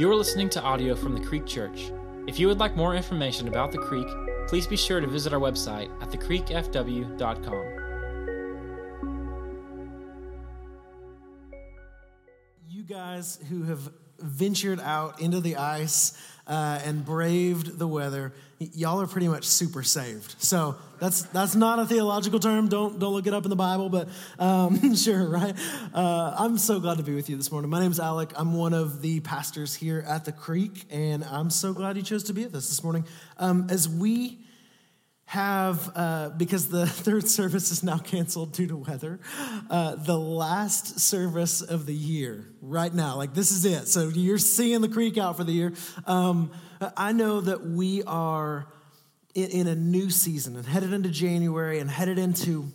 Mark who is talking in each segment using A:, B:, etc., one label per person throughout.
A: You are listening to audio from the Creek Church. If you would like more information about the Creek, please be sure to visit our website at thecreekfw.com.
B: You guys who have ventured out into the ice uh, and braved the weather, y- y'all are pretty much super saved. So that's that's not a theological term. Don't don't look it up in the Bible, but um, sure, right? Uh, I'm so glad to be with you this morning. My name's Alec. I'm one of the pastors here at the Creek, and I'm so glad you chose to be with us this morning. Um, as we have, uh, because the third service is now canceled due to weather, uh, the last service of the year right now. Like, this is it. So you're seeing the creek out for the year. Um, I know that we are in, in, a new season and headed into January and headed into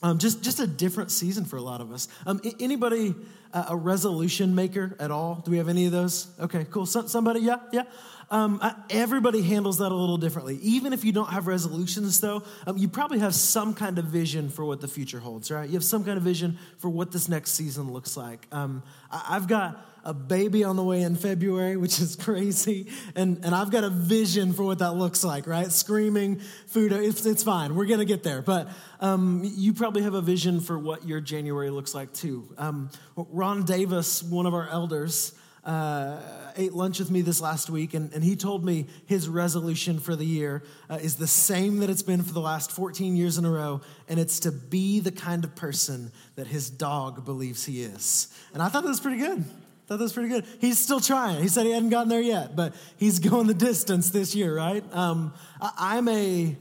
B: um, just, just a different season for a lot of us. Um, anybody uh, a resolution maker at all? Do we have any of those? Okay, cool. So, somebody, yeah, yeah. Um, everybody handles that a little differently. Even if you don't have resolutions, though, um, you probably have some kind of vision for what the future holds, right? You have some kind of vision for what this next season looks like. Um, I- I've got a baby on the way in February, which is crazy. And, and I've got a vision for what that looks like, right? Screaming food, it's, it's fine. We're going to get there. But um, you probably have a vision for what your January looks like too. Um, Ron Davis, one of our elders, uh, ate lunch with me this last week, and, and he told me his resolution for the year uh, is the same that it's been for the last 14 years in a row, and it's to be the kind of person that his dog believes he is. And I thought that was pretty good. Thought that was pretty good. He's still trying. He said he hadn't gotten there yet, but he's going the distance this year, right? Um, I, I'm a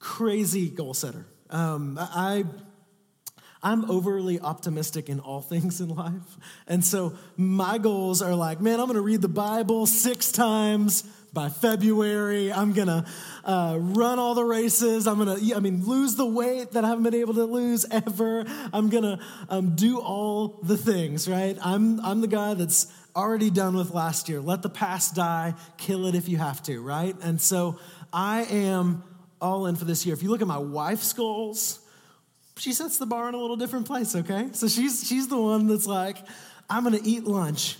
B: crazy goal setter. Um, I I'm overly optimistic in all things in life. And so my goals are like, man, I'm going to read the Bible six times by February. I'm going to uh, run all the races. I'm going to, I mean, lose the weight that I haven't been able to lose ever. I'm going to um, do all the things, right? I'm, I'm the guy that's already done with last year. Let the past die, kill it if you have to, right? And so I am all in for this year. If you look at my wife's goals, she sets the bar in a little different place, okay? So she's she's the one that's like, I'm gonna eat lunch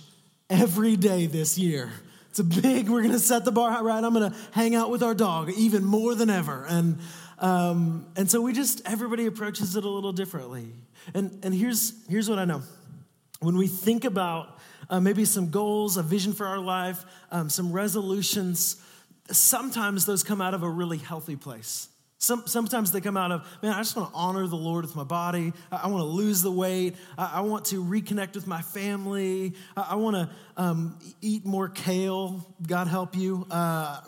B: every day this year. It's a big, we're gonna set the bar right. I'm gonna hang out with our dog even more than ever. And um, and so we just everybody approaches it a little differently. And and here's here's what I know. When we think about uh, maybe some goals, a vision for our life, um, some resolutions, sometimes those come out of a really healthy place. Some, sometimes they come out of, man, I just want to honor the Lord with my body. I, I want to lose the weight. I, I, want to reconnect with my family. I, I want to um, eat more kale. God help you. Uh,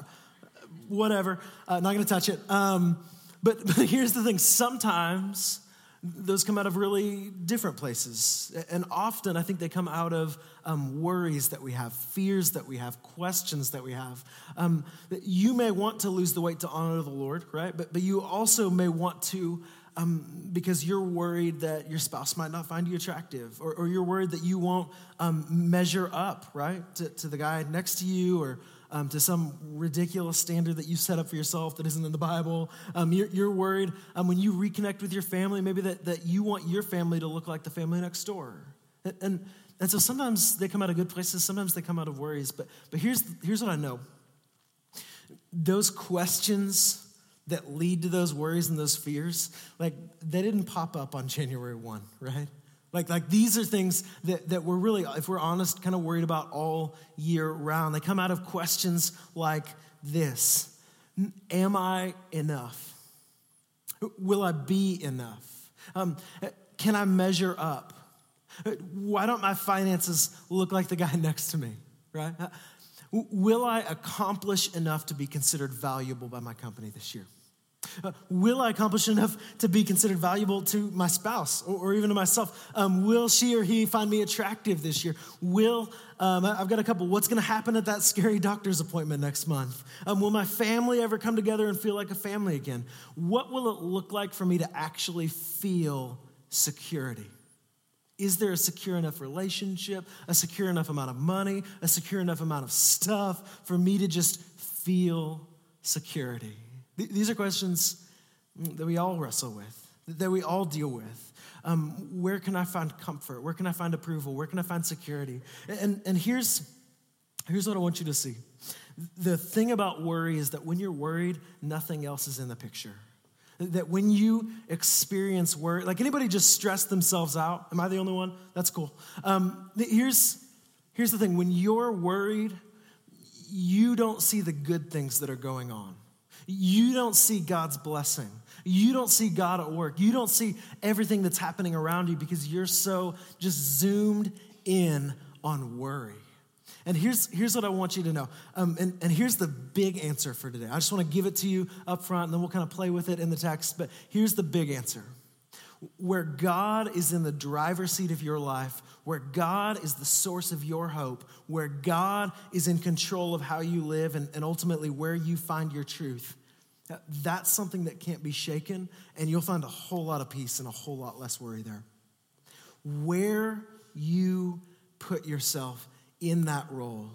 B: whatever. Uh, not going to touch it. Um, but, but here's the thing sometimes those come out of really different places. And often I think they come out of um, worries that we have, fears that we have, questions that we have. Um, you may want to lose the weight to honor the Lord, right? But, but you also may want to, um, because you're worried that your spouse might not find you attractive, or, or you're worried that you won't um, measure up, right, to, to the guy next to you, or um, to some ridiculous standard that you set up for yourself that isn't in the Bible. Um, you're, you're, worried um, when you reconnect with your family, maybe that, that you want your family to look like the family next door. And, and, and so sometimes they come out of good places, sometimes they come out of worries. But, but here's, here's what I know those questions that lead to those worries and those fears, like they didn't pop up on January 1, right? Like, like these are things that, that we're really, if we're honest, kind of worried about all year round. They come out of questions like this Am I enough? Will I be enough? Um, can I measure up? Why don't my finances look like the guy next to me, right? Will I accomplish enough to be considered valuable by my company this year? Uh, will I accomplish enough to be considered valuable to my spouse or, or even to myself? Um, will she or he find me attractive this year? Will, um, I've got a couple, what's going to happen at that scary doctor's appointment next month? Um, will my family ever come together and feel like a family again? What will it look like for me to actually feel security? Is there a secure enough relationship, a secure enough amount of money, a secure enough amount of stuff for me to just feel security? These are questions that we all wrestle with, that we all deal with. Um, where can I find comfort? Where can I find approval? Where can I find security? And, and here's, Here's what I want you to see. The thing about worry is that when you're worried, nothing else is in the picture. That when you experience worry, like anybody just stress themselves out? Am I the only one? That's cool. Um, here's, here's the thing when you're worried, you don't see the good things that are going on. You don't see God's blessing. You don't see God at work. You don't see everything that's happening around you because you're so just zoomed in on worry. And here's, here's what I want you to know. Um, and, and here's the big answer for today. I just want to give it to you up front, and then we'll kind of play with it in the text. But here's the big answer where God is in the driver's seat of your life, where God is the source of your hope, where God is in control of how you live and, and ultimately where you find your truth, that's something that can't be shaken, and you'll find a whole lot of peace and a whole lot less worry there. Where you put yourself in that role,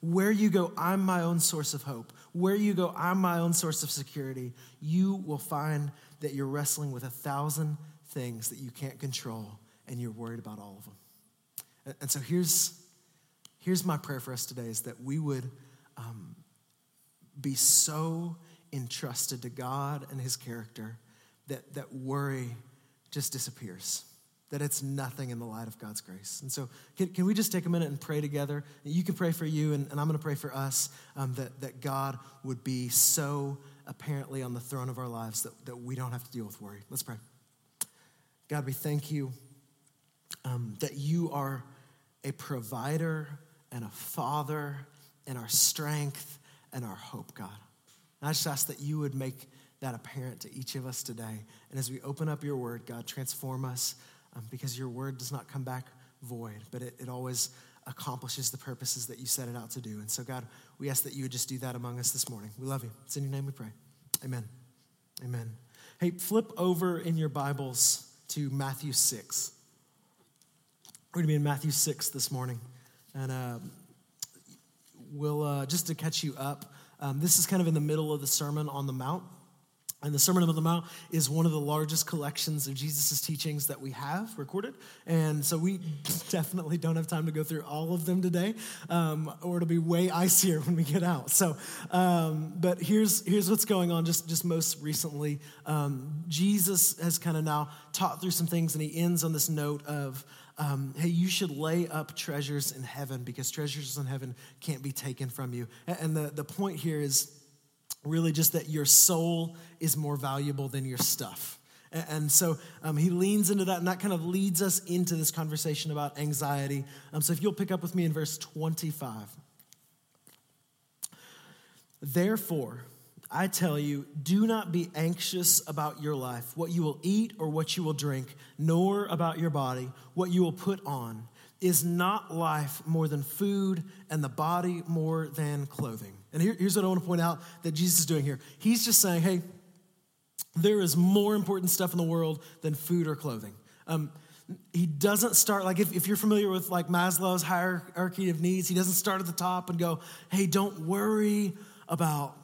B: where you go, I'm my own source of hope, where you go, I'm my own source of security, you will find that you're wrestling with a thousand things that you can't control, and you're worried about all of them. And so here's, here's my prayer for us today is that we would um, be so entrusted to God and his character that, that worry just disappears, that it's nothing in the light of God's grace. And so, can, can we just take a minute and pray together? You can pray for you, and, and I'm going to pray for us um, that, that God would be so apparently on the throne of our lives that, that we don't have to deal with worry. Let's pray. God, we thank you um, that you are a provider and a father and our strength and our hope, God. And I just ask that you would make that apparent to each of us today. And as we open up your word, God, transform us um, because your word does not come back void, but it, it always accomplishes the purposes that you set it out to do. And so, God, we ask that you would just do that among us this morning. We love you. It's in your name we pray. Amen. Amen. Hey, flip over in your Bibles to Matthew 6. We're going to be in Matthew 6 this morning. And uh, we'll, uh, just to catch you up, um, this is kind of in the middle of the Sermon on the Mount. And the Sermon on the Mount is one of the largest collections of Jesus' teachings that we have recorded. And so we definitely don't have time to go through all of them today, um, or it'll be way icier when we get out. So, um, but here's, here's what's going on just, just most recently. Um, Jesus has kind of now taught through some things, and he ends on this note of, um, hey, you should lay up treasures in heaven because treasures in heaven can't be taken from you. And the, the point here is, really just that your soul is more valuable than your stuff. And so um, he leans into that, and that kind of leads us into this conversation about anxiety. Um, so if you'll pick up with me in verse 25. Therefore, I tell you, do not be anxious about your life, what you will eat or what you will drink, nor about your body, what you will put on. Is not life more than food, and the body more than clothing? And here, here's what I want to point out that Jesus is doing here. He's just saying, hey, there is more important stuff in the world than food or clothing. Um, he doesn't start like if, if you're familiar with like Maslow's hierarchy of needs, he doesn't start at the top and go, hey, don't worry about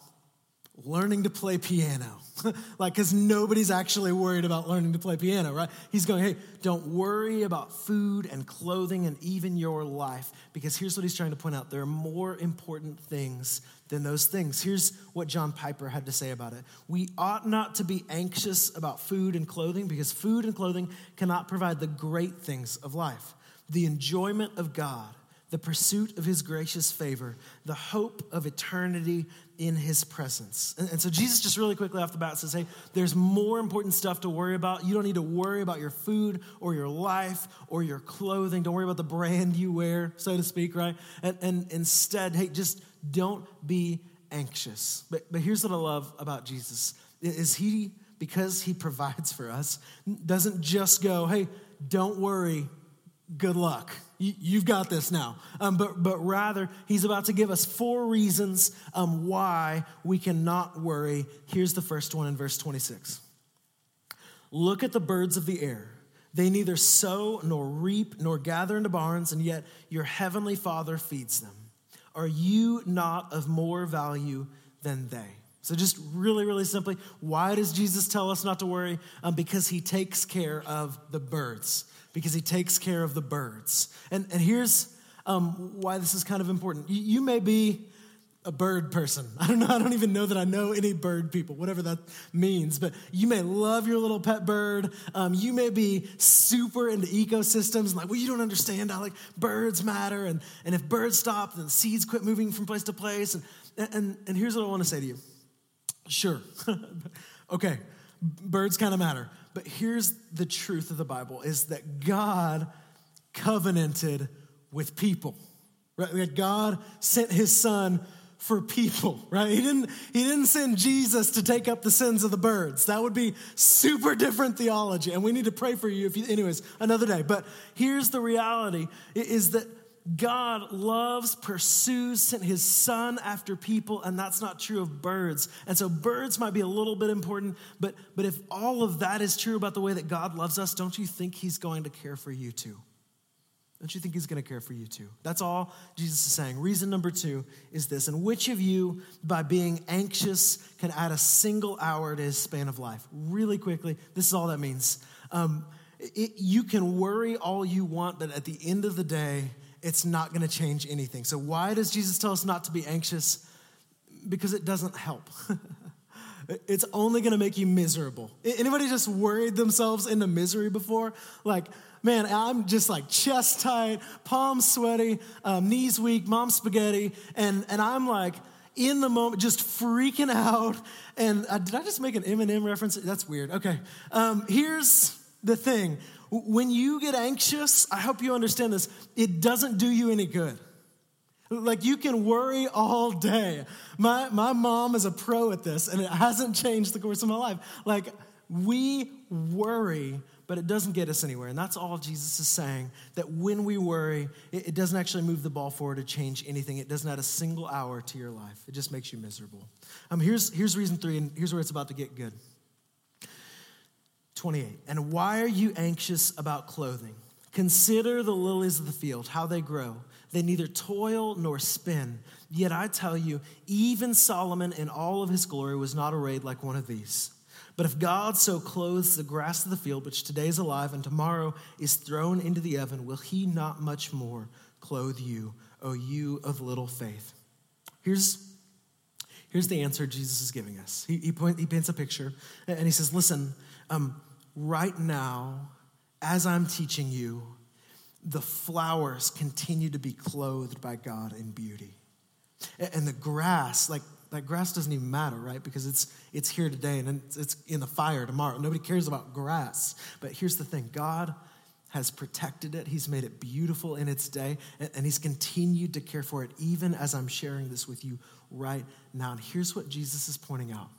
B: learning to play piano. like, because nobody's actually worried about learning to play piano, right? He's going, hey, don't worry about food and clothing and even your life. Because here's what he's trying to point out there are more important things than those things. Here's what John Piper had to say about it We ought not to be anxious about food and clothing because food and clothing cannot provide the great things of life the enjoyment of God the pursuit of his gracious favor, the hope of eternity in his presence. And, and, so Jesus just really quickly off the bat says, hey, there's more important stuff to worry about. You don't need to worry about your food or your life or your clothing. Don't worry about the brand you wear, so to speak, right? And, and instead, hey, just don't be anxious. But, but here's what I love about Jesus is he, because he provides for us, doesn't just go, hey, don't worry, good luck. You've got this now. Um, but, but rather, he's about to give us four reasons um, why we cannot worry. Here's the first one in verse 26 Look at the birds of the air. They neither sow nor reap nor gather into barns, and yet your heavenly Father feeds them. Are you not of more value than they? So, just really, really simply, why does Jesus tell us not to worry? Um, because he takes care of the birds because he takes care of the birds. And, and here's, um, why this is kind of important. You, you may be a bird person. I don't know. I don't even know that I know any bird people, whatever that means. But you may love your little pet bird. Um, you may be super into ecosystems and like, well, you don't understand how like birds matter, and and if birds stop, then seeds quit moving from place to place. And and and here's what I want to say to you. Sure, okay, birds kind of matter, but here's the truth of the Bible: is that God covenanted with people. Right? That God sent His Son for people, right? He didn't, he didn't send Jesus to take up the sins of the birds. That would be super different theology. And we need to pray for you if you, anyways, another day. But here's the reality is that God loves, pursues, sent his son after people, and that's not true of birds. And so birds might be a little bit important, but, but if all of that is true about the way that God loves us, don't you think he's going to care for you too? Don't you think he's going to care for you too? That's all Jesus is saying. Reason number two is this And which of you, by being anxious, can add a single hour to his span of life? Really quickly, this is all that means. Um, it, you can worry all you want, but at the end of the day, it's not going to change anything. So, why does Jesus tell us not to be anxious? Because it doesn't help. it's only going to make you miserable. Anybody just worried themselves into misery before? Like, man, I'm just like chest tight, palms sweaty, um, knees weak, mom spaghetti, and, and I'm like in the moment just freaking out. And uh, did I just make an Eminem reference? That's weird. Okay. Um, here's the thing when you get anxious, I hope you understand this, it doesn't do you any good. Like you can worry all day. My, my mom is a pro at this, and it hasn't changed the course of my life. Like we worry but it doesn't get us anywhere. And that's all Jesus is saying that when we worry, it, it doesn't actually move the ball forward to change anything. It doesn't add a single hour to your life, it just makes you miserable. Um, here's, here's reason three, and here's where it's about to get good. 28. And why are you anxious about clothing? Consider the lilies of the field, how they grow. They neither toil nor spin. Yet I tell you, even Solomon in all of his glory was not arrayed like one of these. But if God so clothes the grass of the field, which today is alive and tomorrow is thrown into the oven, will he not much more clothe you, O you of little faith? Here's, here's the answer Jesus is giving us. He, he, point, he paints a picture and he says, Listen, um, right now, as I'm teaching you, the flowers continue to be clothed by God in beauty. And the grass, like that grass doesn't even matter, right? Because it's it's here today and it's in the fire tomorrow. Nobody cares about grass. But here's the thing: God has protected it. He's made it beautiful in its day, and, He's continued to care for it, even as I'm sharing this with you right now. And here's what Jesus is pointing out: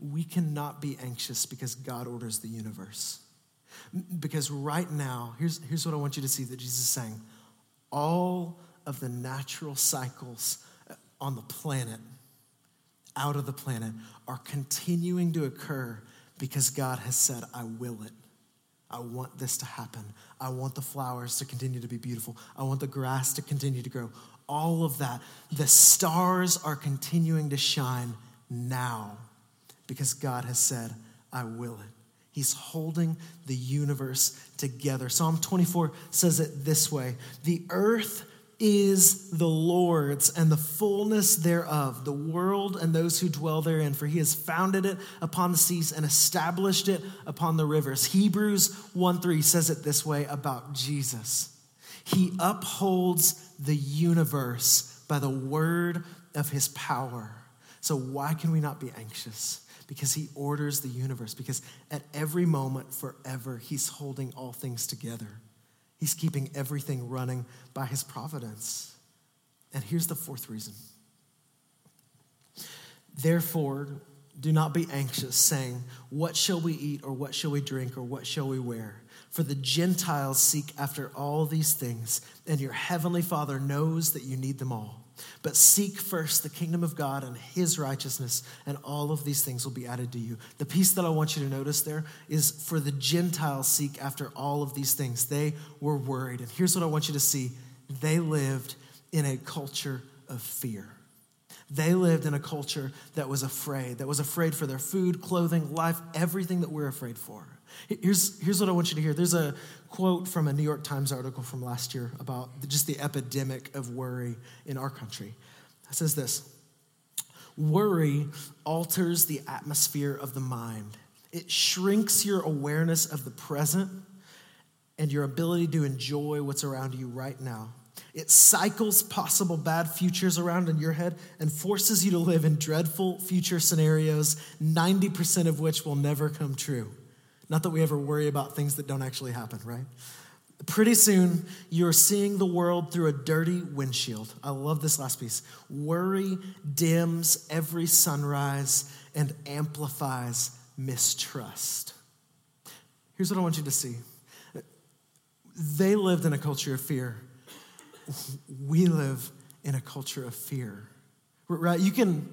B: we cannot be anxious because God orders the universe. Because right now, here's here's what I want you to see that Jesus is saying: all of the natural cycles on the planet out of the planet are continuing to occur because God has said, I will it. I want this to happen. I want the flowers to continue to be beautiful. I want the grass to continue to grow. All of that. The stars are continuing to shine now because God has said, I will it. He's holding the universe together. Psalm 24 says it this way The earth is the Lord's and the fullness thereof, the world and those who dwell therein, for he has founded it upon the seas and established it upon the rivers. Hebrews 1 3 says it this way about Jesus He upholds the universe by the word of his power. So, why can we not be anxious? Because he orders the universe, because at every moment, forever, he's holding all things together. He's keeping everything running by his providence. And here's the fourth reason. Therefore, do not be anxious, saying, What shall we eat, or what shall we drink, or what shall we wear? For the Gentiles seek after all these things, and your heavenly Father knows that you need them all. But seek first the kingdom of God and his righteousness, and all of these things will be added to you. The piece that I want you to notice there is for the Gentiles seek after all of these things. They were worried. And here's what I want you to see they lived in a culture of fear. They lived in a culture that was afraid, that was afraid for their food, clothing, life, everything that we're afraid for. Here's, here's what I want you to hear. There's a quote from a New York Times article from last year about just the epidemic of worry in our country. It says this Worry alters the atmosphere of the mind, it shrinks your awareness of the present and your ability to enjoy what's around you right now. It cycles possible bad futures around in your head and forces you to live in dreadful future scenarios, 90% of which will never come true. Not that we ever worry about things that don't actually happen, right? Pretty soon, you're seeing the world through a dirty windshield. I love this last piece. Worry dims every sunrise and amplifies mistrust. Here's what I want you to see they lived in a culture of fear. We live in a culture of fear. Right? You can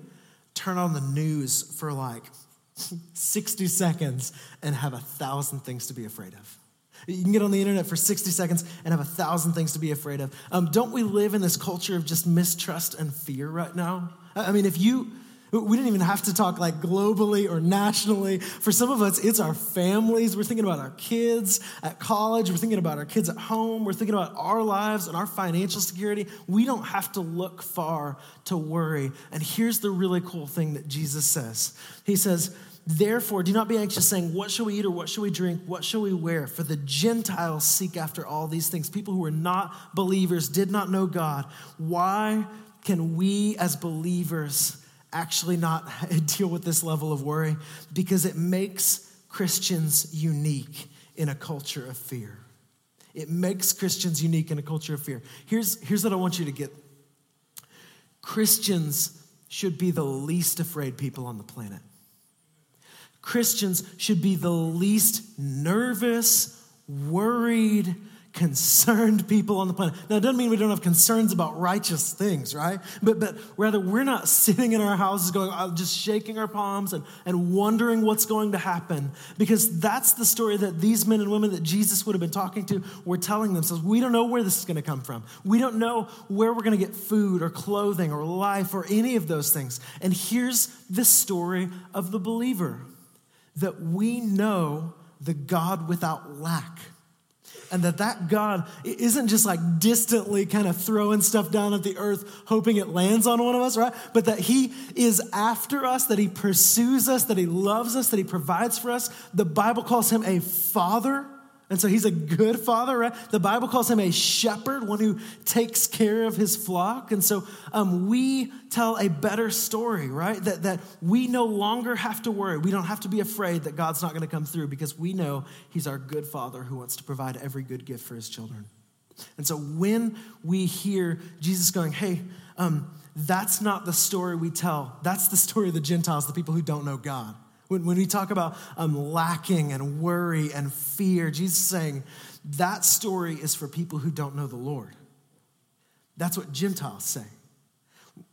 B: turn on the news for like 60 seconds and have a thousand things to be afraid of. You can get on the internet for 60 seconds and have a thousand things to be afraid of. Um, don't we live in this culture of just mistrust and fear right now? I mean, if you, we didn't even have to talk like globally or nationally. For some of us, it's our families. We're thinking about our kids at college. We're thinking about our kids at home. We're thinking about our lives and our financial security. We don't have to look far to worry. And here's the really cool thing that Jesus says He says, Therefore, do not be anxious, saying, What shall we eat or what shall we drink? What shall we wear? For the Gentiles seek after all these things. People who are not believers, did not know God. Why can we as believers actually not deal with this level of worry? Because it makes Christians unique in a culture of fear. It makes Christians unique in a culture of fear. Here's, here's what I want you to get Christians should be the least afraid people on the planet. Christians should be the least nervous, worried, concerned people on the planet. Now, it doesn't mean we don't have concerns about righteous things, right? But, but rather, we're not sitting in our houses going, uh, just shaking our palms and, and wondering what's going to happen. Because that's the story that these men and women that Jesus would have been talking to were telling themselves. We don't know where this is going to come from. We don't know where we're going to get food or clothing or life or any of those things. And here's the story of the believer that we know the God without lack. And that that God isn't just like distantly kind of throwing stuff down at the earth, hoping it lands on one of us, right? But that He is after us, that He pursues us, that He loves us, that He provides for us. The Bible calls Him a father and so he's a good father, right? The Bible calls him a shepherd, one who takes care of his flock. And so um, we tell a better story, right? That, that we no longer have to worry. We don't have to be afraid that God's not going to come through because we know he's our good father who wants to provide every good gift for his children. And so when we hear Jesus going, hey, um, that's not the story we tell, that's the story of the Gentiles, the people who don't know God. When, when we talk about um, lacking and worry and fear, Jesus is saying that story is for people who don't know the Lord. That's what Gentiles say.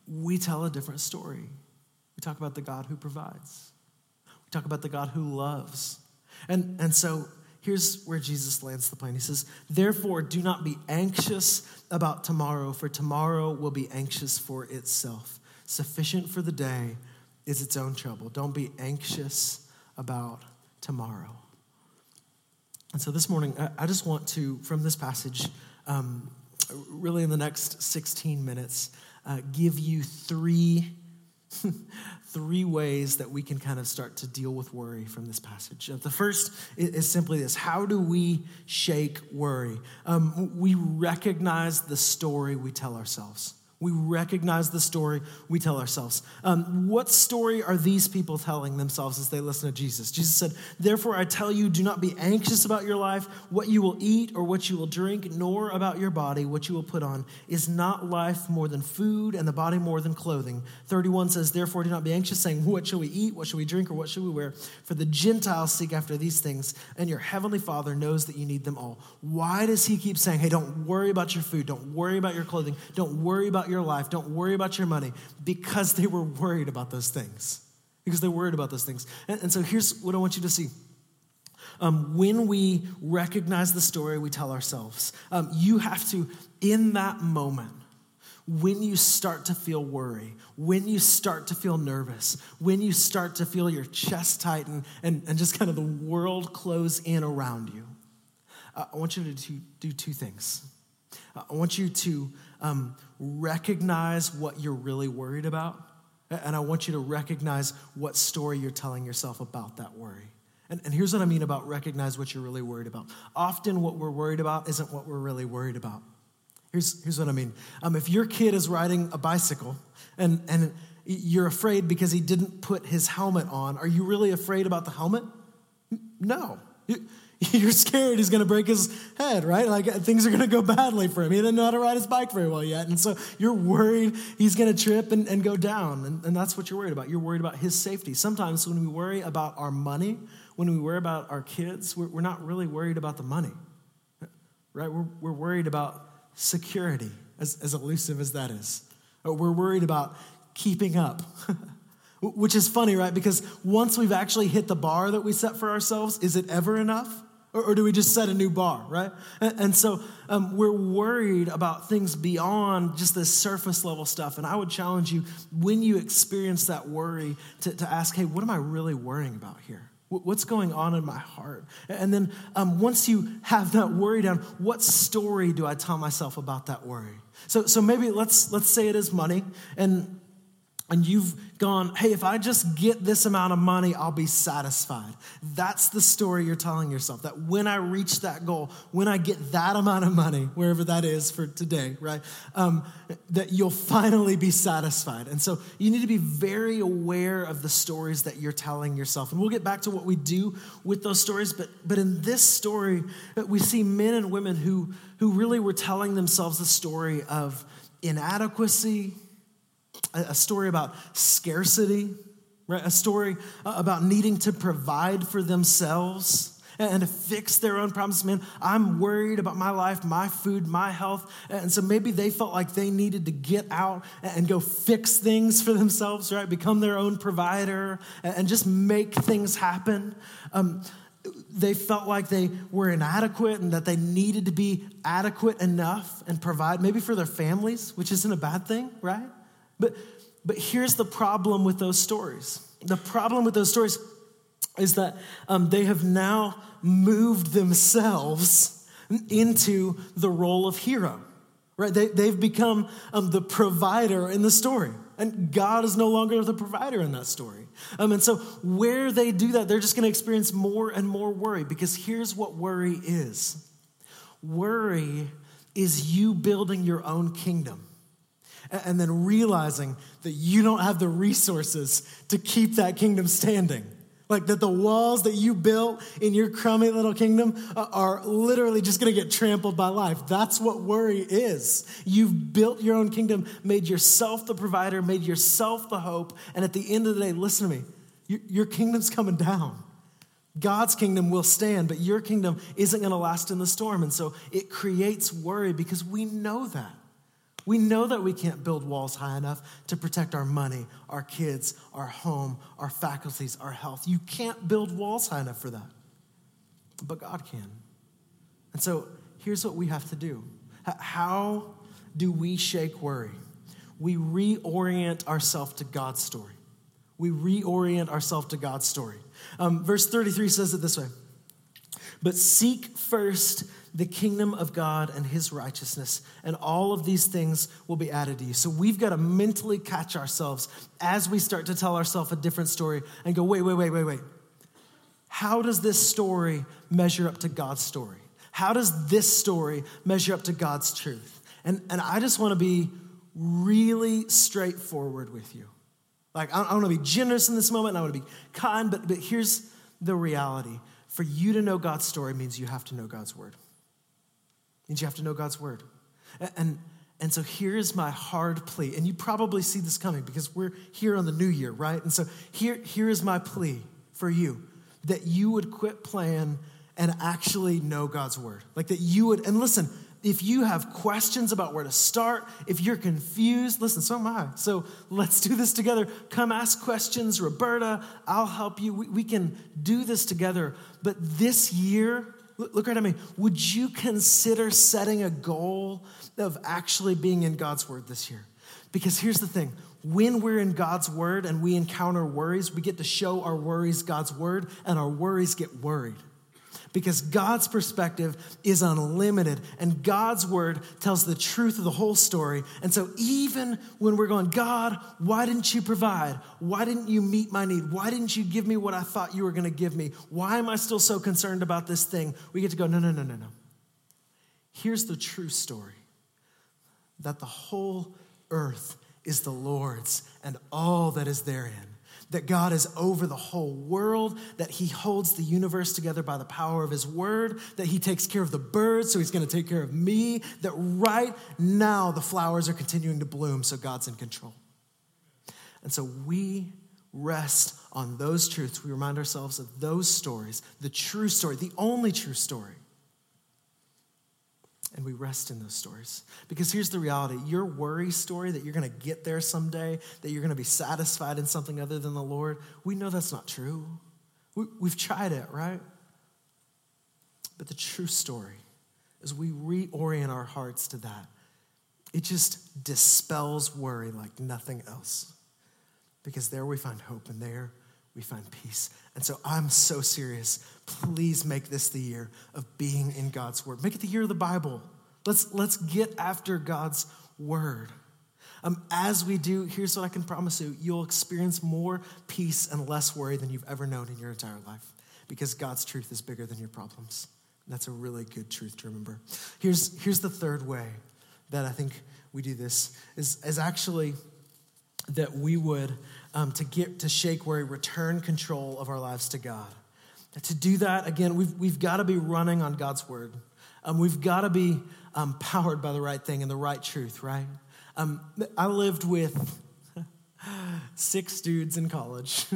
B: We tell a different story. We talk about the God who provides, we talk about the God who loves. And, and so here's where Jesus lands the plane. He says, Therefore, do not be anxious about tomorrow, for tomorrow will be anxious for itself. Sufficient for the day is its own trouble. Don't be anxious about tomorrow. And so this morning, I just want to, from this passage, um, really in the next 16 minutes, uh, give you three, three ways that we can kind of start to deal with worry from this passage. Uh, the first is simply this How do we shake worry? Um, we recognize the story we tell ourselves. We recognize the story we tell ourselves. Um, what story are these people telling themselves as they listen to Jesus? Jesus said, Therefore, I tell you, do not be anxious about your life, what you will eat or what you will drink, nor about your body, what you will put on. Is not life more than food, and the body more than clothing? 31 says, Therefore, do not be anxious, saying, What shall we eat? What shall we drink? Or what shall we wear? For the Gentiles seek after these things, and your heavenly Father knows that you need them all. Why does he keep saying, Hey, don't worry about your food, don't worry about your clothing, don't worry about your your life. Don't worry about your money because they were worried about those things. Because they're worried about those things. And, and so here's what I want you to see. Um, when we recognize the story we tell ourselves, um, you have to, in that moment, when you start to feel worry, when you start to feel nervous, when you start to feel your chest tighten and, and just kind of the world close in around you, uh, I want you to do, do two things. I want you to um, recognize what you're really worried about, and I want you to recognize what story you're telling yourself about that worry. And, and here's what I mean about recognize what you're really worried about. Often, what we're worried about isn't what we're really worried about. Here's, here's what I mean. Um, if your kid is riding a bicycle and, and you're afraid because he didn't put his helmet on, are you really afraid about the helmet? No. You're scared he's going to break his head, right? Like uh, things are going to go badly for him. He doesn't know how to ride his bike very well yet. And so you're worried he's going to trip and, and go down. And, and that's what you're worried about. You're worried about his safety. Sometimes when we worry about our money, when we worry about our kids, we're, we're not really worried about the money, right? We're, we're worried about security, as, as elusive as that is. Uh, we're worried about keeping up. Which is funny, right? Because once we've actually hit the bar that we set for ourselves, is it ever enough? Or, or do we just set a new bar, right? And, and so um, we're worried about things beyond just this surface level stuff. And I would challenge you when you experience that worry to, to ask, hey, what am I really worrying about here? What's going on in my heart? And then um, once you have that worry down, what story do I tell myself about that worry? So, so maybe let's let's say it is money, and and you've gone, hey, if I just get this amount of money, I'll be satisfied. That's the story you're telling yourself. That when I reach that goal, when I get that amount of money, wherever that is for today, right, um, that you'll finally be satisfied. And so you need to be very aware of the stories that you're telling yourself. And we'll get back to what we do with those stories. But, but in this story, we see men and women who, who really were telling themselves the story of inadequacy a story about scarcity, right? A story uh, about needing to provide for themselves and to fix their own problems. Man, I'm worried about my life, my food, my health. And so maybe they felt like they needed to get out and go fix things for themselves, right? Become their own provider and just make things happen. Um, they felt like they were inadequate and that they needed to be adequate enough and provide, maybe for their families, which isn't a bad thing, right? But, but here's the problem with those stories. The problem with those stories is that um, they have now moved themselves into the role of hero, right? They, they've become um, the provider in the story. And God is no longer the provider in that story. Um, and so, where they do that, they're just going to experience more and more worry because here's what worry is worry is you building your own kingdom and then realizing that you don't have the resources to keep that kingdom standing. Like that the walls that you built in your crummy little kingdom uh, are literally just gonna get trampled by life. That's what worry is. You've built your own kingdom, made yourself the provider, made yourself the hope, and at the end of the day, listen to me, your, kingdom's coming down. God's kingdom will stand, but your kingdom isn't gonna last in the storm. And so it creates worry because we know that. We know that we can't build walls high enough to protect our money, our kids, our home, our faculties, our health. You can't build walls high enough for that. But God can. And so here's what we have to do How do we shake worry? We reorient ourselves to God's story. We reorient ourselves to God's story. Um, verse 33 says it this way But seek first the kingdom of God and his righteousness, and all of these things will be added to you. So we've got to mentally catch ourselves as we start to tell ourselves a different story and go, wait, wait, wait, wait, wait. How does this story measure up to God's story? How does this story measure up to God's truth? And, and I just want to be really straightforward with you. Like, I, I want to be generous in this moment, and I want to be kind, but, but here's the reality. For you to know God's story means you have to know God's word means you have to know God's word. And, and so here's my hard plea. And you probably see this coming because we're here on the new year, right? And so here, here is my plea for you that you would quit playing and actually know God's word. Like that you would, and listen, if you have questions about where to start, if you're confused, listen, so am I. So let's do this together. Come ask questions. Roberta, I'll help you. We, we can do this together. But this year, look right at me. Would you consider setting a goal of actually being in God's word this year? Because here's the thing when we're in God's word and we encounter worries, we get to show our worries God's word, and our worries get worried because God's perspective is unlimited and God's word tells the truth of the whole story. And so, even when we're going, God, why didn't you provide? Why didn't you meet my need? Why didn't you give me what I thought you were going to give me? Why am I still so concerned about this thing? We get to go, no, no, no, no, no. Here's the true story that the whole earth is the Lord's and all that is therein that God is over the whole world, that He holds the universe together by the power of His word, that He takes care of the birds, so He's to take care of me, that right now the flowers are continuing to bloom, so God's in control. And so we rest on those truths. We remind ourselves of those stories, the true story, the only true story and we rest in those stories. Because here's the reality your worry story that you're going to get there someday, that you're going to be satisfied in something other than the Lord, we know that's not true. We, we've tried it, right? But the true story is we reorient our hearts to that. It just dispels worry like nothing else. Because there we find hope, and there we find peace. And so I'm so serious. Please make this the year of being in God's word. Make it the year of the Bible. Let's, let's get after God's word. Um, as we do, here's what I can promise you you'll experience more peace and less worry than you've ever known in your entire life because God's truth is bigger than your problems. And that's a really good truth to remember. Here's, here's the third way that I think we do this is, is actually that we would um, to get to shake worry, return control of our lives to God. To do that, again, we've, we've got to be running on God's word. Um, we've got to be um, powered by the right thing and the right truth, right? Um, I lived with six dudes in college,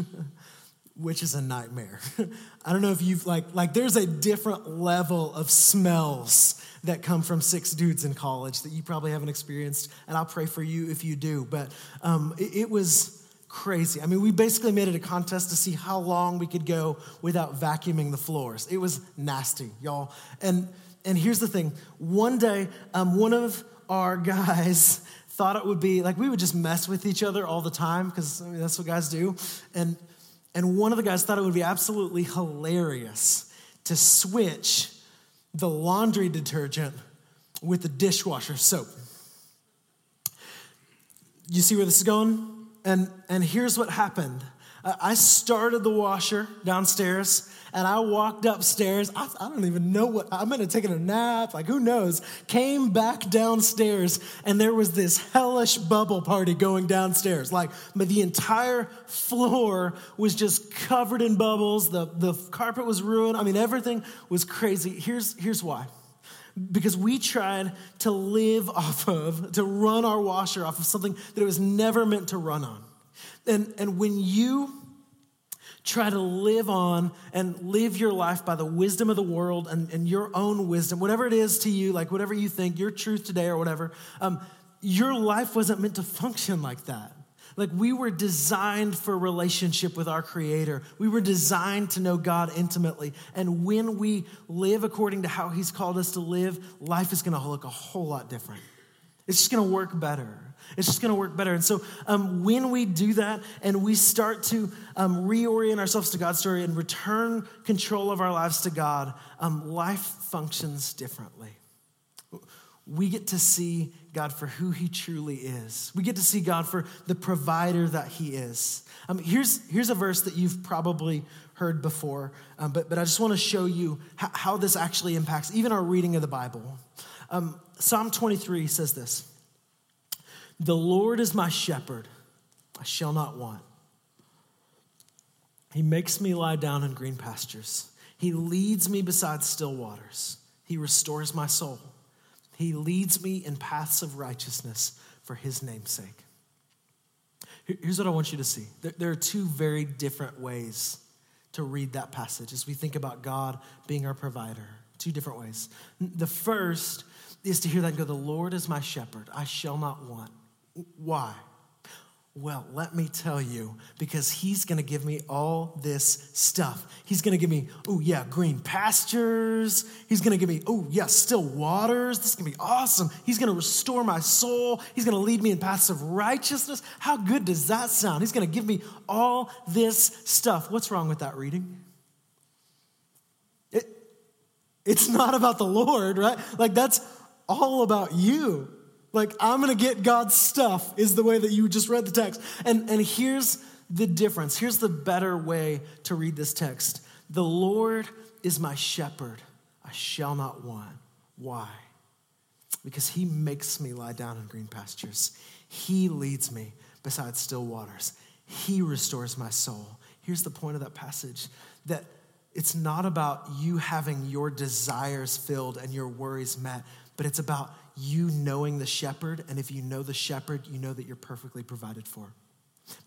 B: which is a nightmare. I don't know if you've like like there's a different level of smells that come from six dudes in college that you probably haven't experienced, and I'll pray for you if you do. But um, it, it was crazy. I mean, we basically made it a contest to see how long we could go without vacuuming the floors. It was nasty, y'all. And and here's the thing: one day, um, one of our guys thought it would be like we would just mess with each other all the time because I mean, that's what guys do. And and one of the guys thought it would be absolutely hilarious to switch the laundry detergent with the dishwasher soap. You see where this is going? And, and here's what happened I started the washer downstairs and I walked upstairs. I, I don't even know what, I'm gonna take a nap, like who knows. Came back downstairs and there was this hellish bubble party going downstairs. Like the entire floor was just covered in bubbles, the, the carpet was ruined. I mean, everything was crazy. Here's, here's why because we tried to live off of, to run our washer off of something that it was never meant to run on. And, and when you try to live on and live your life by the wisdom of the world and, and your own wisdom, whatever it is to you, like whatever you think, your truth today or whatever, um, your life wasn't meant to function like that. Like we were designed for relationship with our Creator. We were designed to know God intimately. And when we live according to how He's called us to live, life is going to look a whole lot different. It's just going to work better. It's just going to work better. And so, um, when we do that and we start to um, reorient ourselves to God's story and return control of our lives to God, um, life functions differently we get to see God for who He truly is. We get to see God for the provider that He is. Um, here's, here's a verse that you've probably heard before, um, but, but I just want to show you how, how, this actually impacts even our reading of the Bible. Um, Psalm 23 says this The Lord is my shepherd, I shall not want. He makes me lie down in green pastures, He leads me beside still waters, He restores my soul. He leads me in paths of righteousness for his name's sake. Here's what I want you to see there are two very different ways to read that passage as we think about God being our provider. Two different ways. The first is to hear that and go, The Lord is my shepherd, I shall not want. Why? Well, let me tell you, because he's going to give me all this stuff. He's going to give me, oh, yeah, green pastures. He's going to give me, oh, yeah, still waters. This is going to be awesome. He's going to restore my soul. He's going to lead me in paths of righteousness. How good does that sound? He's going to give me all this stuff. What's wrong with that reading? It, it's not about the Lord, right? Like, that's all about you. Like, I'm gonna get God's stuff, is the way that you just read the text. And, and here's the difference. Here's the better way to read this text The Lord is my shepherd, I shall not want. Why? Because he makes me lie down in green pastures, he leads me beside still waters, he restores my soul. Here's the point of that passage that it's not about you having your desires filled and your worries met, but it's about you knowing the shepherd. And if you know the shepherd, you know that you're perfectly provided for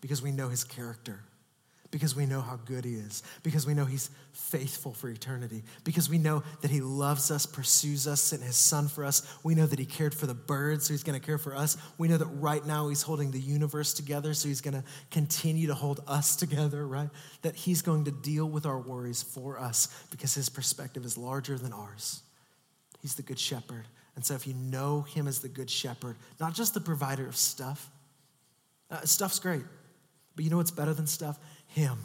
B: because we know his character, because we know how good he is, because we know he's faithful for eternity, because we know that he loves us, pursues us, sent his son for us. We know that he cared for the birds, so he's going to care for us. We know that right now he's holding the universe together, so he's going to continue to hold us together, right? That he's going to deal with our worries for us because his perspective is larger than ours. He's the good shepherd. And so, if you know him as the good shepherd, not just the provider of stuff, uh, stuff's great, but you know what's better than stuff? Him.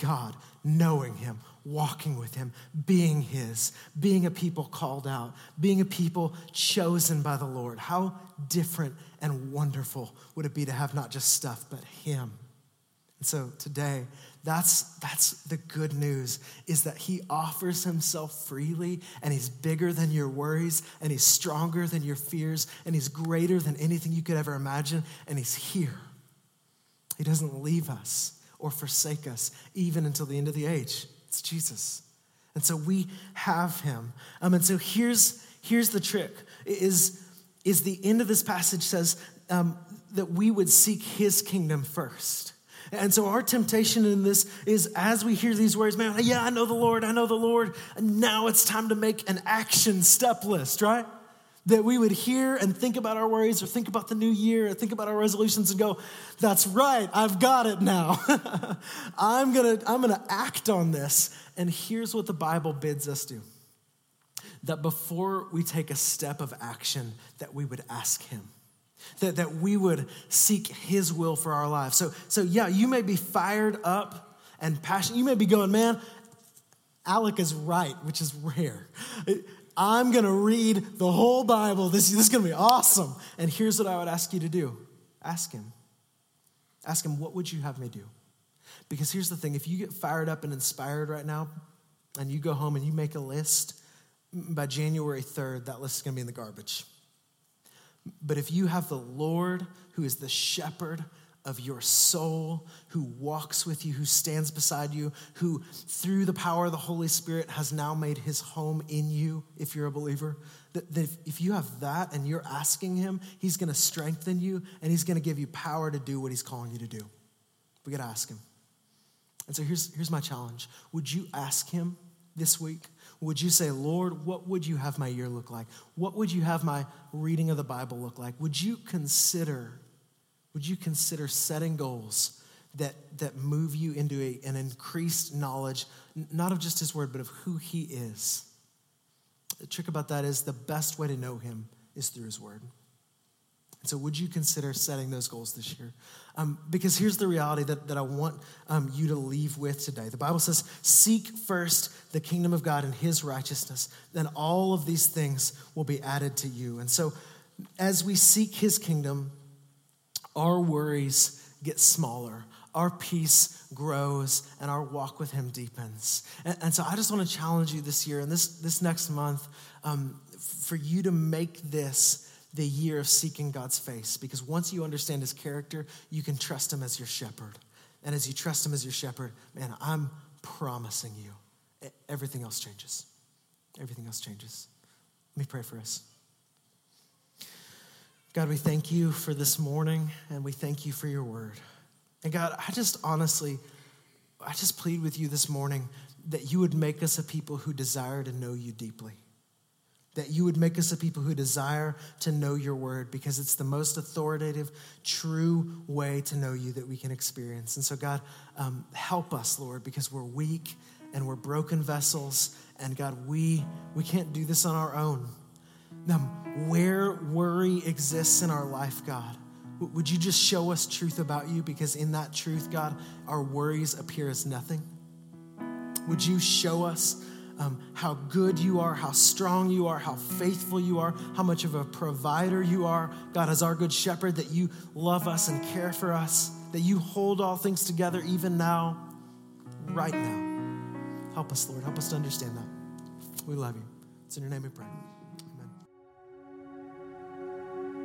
B: God, knowing him, walking with him, being his, being a people called out, being a people chosen by the Lord. How different and wonderful would it be to have not just stuff, but him? And so today, that's, that's the good news is that he offers himself freely and he's bigger than your worries and he's stronger than your fears and he's greater than anything you could ever imagine and he's here. He doesn't leave us or forsake us even until the end of the age. It's Jesus. And so we have him. Um, and so here's, here's the trick is, is the end of this passage says um, that we would seek his kingdom first. And so our temptation in this is as we hear these words, man, yeah, I know the Lord, I know the Lord. And now it's time to make an action step list, right? That we would hear and think about our worries or think about the new year or think about our resolutions and go, that's right, I've got it now. I'm gonna, I'm gonna act on this. And here's what the Bible bids us do. That before we take a step of action, that we would ask him that, that we would seek his will for our lives. So, so yeah, you may be fired up and passionate. You may be going, man, Alec is right, which is rare. I'm going to read the whole Bible. This, this is going to be awesome. And here's what I would ask you to do ask him. Ask him, what would you have me do? Because here's the thing if you get fired up and inspired right now, and you go home and you make a list, by January 3rd, that list is going to be in the garbage. But if you have the Lord who is the shepherd of your soul, who walks with you, who stands beside you, who through the power of the Holy Spirit has now made his home in you, if you're a believer, that if you have that and you're asking him, he's to strengthen you and he's to give you power to do what he's calling you to do. We got to ask him. And so here's, here's my challenge Would you ask him this week? Would you say, Lord, what would you have my year look like? What would you have my reading of the Bible look like? Would you consider, would you consider setting goals that, that move you into a, an increased knowledge, not of just his word, but of who he is? The trick about that is the best way to know him is through his word. So, would you consider setting those goals this year? Um, because here's the reality that, that I want um, you to leave with today. The Bible says, Seek first the kingdom of God and his righteousness, then all of these things will be added to you. And so, as we seek his kingdom, our worries get smaller, our peace grows, and our walk with him deepens. And, and so, I just want to challenge you this year and this, this next month um, for you to make this the year of seeking God's face because once you understand his character, you can trust him as your shepherd. And as you trust him as your shepherd, man, I'm promising you, everything else changes. Everything else changes. Let me pray for us. God, we thank you for this morning and we thank you for your word. And God, I just honestly, I just plead with you this morning that you would make us a people who desire to know you deeply that you would make us a people who desire to know your word because it's the most authoritative, true way to know you that we can experience. And so, God, um, help us, Lord, because we're weak and we're broken vessels. And God, we, we can't do this on our own. Now, where worry exists in our life, God, would you just show us truth about you? Because in that truth, God, our worries appear as nothing. Would you show us? Um, how good you are, how strong you are, how faithful you are, how much of a provider you are. God, as our good shepherd, that you love us and care for us, that you hold all things together even now, right now. Help us, Lord. Help us to understand that. We love you. It's in your name we pray.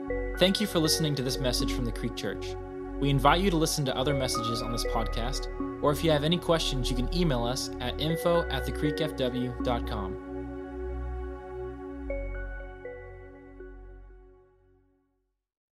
B: Amen.
A: Thank you for listening to this message from the Creek Church. We invite you to listen to other messages on this podcast, or if you have any questions, you can email us at info at thecreekfw.com.